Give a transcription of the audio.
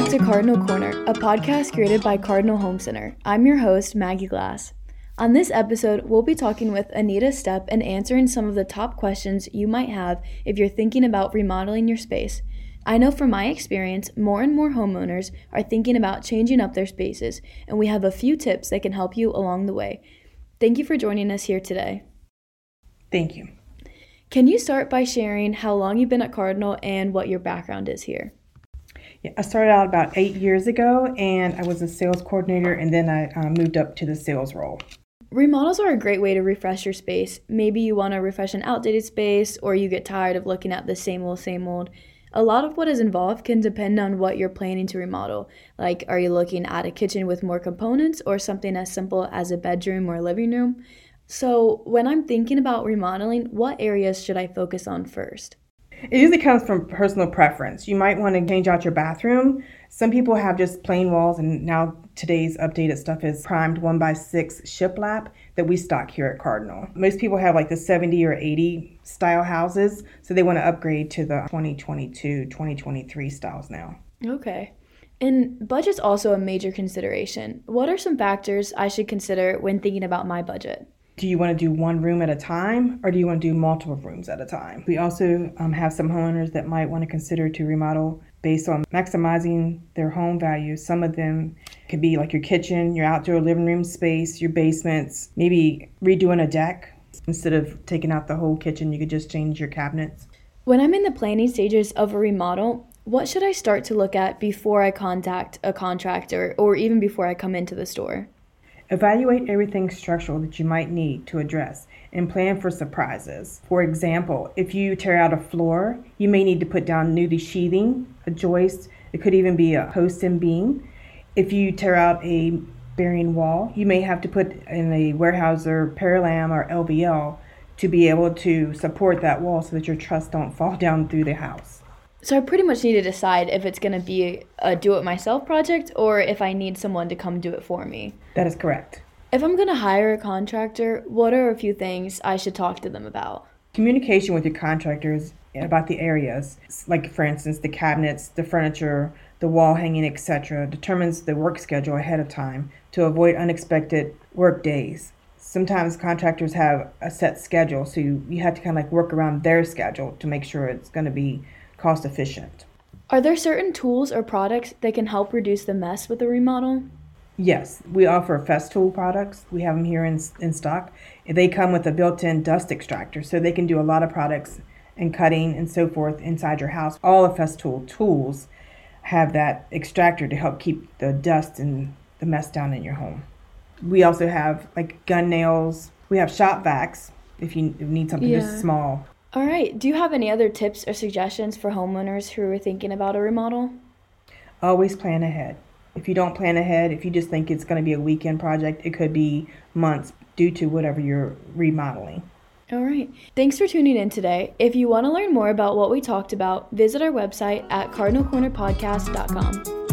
back to Cardinal Corner, a podcast created by Cardinal Home Center. I'm your host, Maggie Glass. On this episode, we'll be talking with Annita Steppe and answering some of the top questions you might have if you're thinking about remodeling your space. I know from my experience, more and more homeowners are thinking about changing up their spaces, and we have a few tips that can help you along the way. Thank you for joining us here today. Thank you. Can you start by sharing how long you've been at Cardinal and what your background is here? Yeah, I started out about eight years ago, and I was a sales coordinator, and then I uh, moved up to the sales role. Remodels are a great way to refresh your space. Maybe you want to refresh an outdated space, or you get tired of looking at the same old, same old. A lot of what is involved can depend on what you're planning to remodel. Like, are you looking at a kitchen with more components, or something as simple as a bedroom or living room? So, when I'm thinking about remodeling, what areas should I focus on first? It usually comes from personal preference. You might want to change out your bathroom. Some people have just plain walls, and now today's updated stuff is primed one by six shiplap that we stock here at Cardinal. Most people have like the 70 or 80 style houses, so they want to upgrade to the 2022, 2023 styles now. Okay. And budget's also a major consideration. What are some factors I should consider when thinking about my budget? Do you want to do one room at a time or do you want to do multiple rooms at a time? We also um, have some homeowners that might want to consider to remodel based on maximizing their home value. Some of them could be like your kitchen, your outdoor living room space, your basements, maybe redoing a deck. Instead of taking out the whole kitchen, you could just change your cabinets. When I'm in the planning stages of a remodel, what should I start to look at before I contact a contractor or even before I come into the store? Evaluate everything structural that you might need to address and plan for surprises. For example, if you tear out a floor, you may need to put down newly sheathing, a joist, it could even be a post and beam. If you tear out a bearing wall, you may have to put in a Weyerhaeuser Parallam or LVL to be able to support that wall so that your truss don't fall down through the house. So I pretty much need to decide if it's going to be a do it myself project or if I need someone to come do it for me. That is correct. If I'm going to hire a contractor, what are a few things I should talk to them about? Communication with your contractors about the areas, like for instance, the cabinets, the furniture, the wall hanging, etc., determines the work schedule ahead of time to avoid unexpected work days. Sometimes contractors have a set schedule, so you, you have to kind of like work around their schedule to make sure it's going to be cost efficient. Are there certain tools or products that can help reduce the mess with a remodel? Yes, we offer Festool products. We have them here in, in stock. They come with a built in dust extractor, so they can do a lot of products and cutting and so forth inside your house. All of Festool tools have that extractor to help keep the dust and the mess down in your home. We also have like gun nails. We have shop vacs if you need something yeah. just small. All right. Do you have any other tips or suggestions for homeowners who are thinking about a remodel? Always plan ahead. If you don't plan ahead, if you just think it's going to be a weekend project, it could be months due to whatever you're remodeling. All right. Thanks for tuning in today. If you want to learn more about what we talked about, visit our website at cardinalcornerpodcast.com.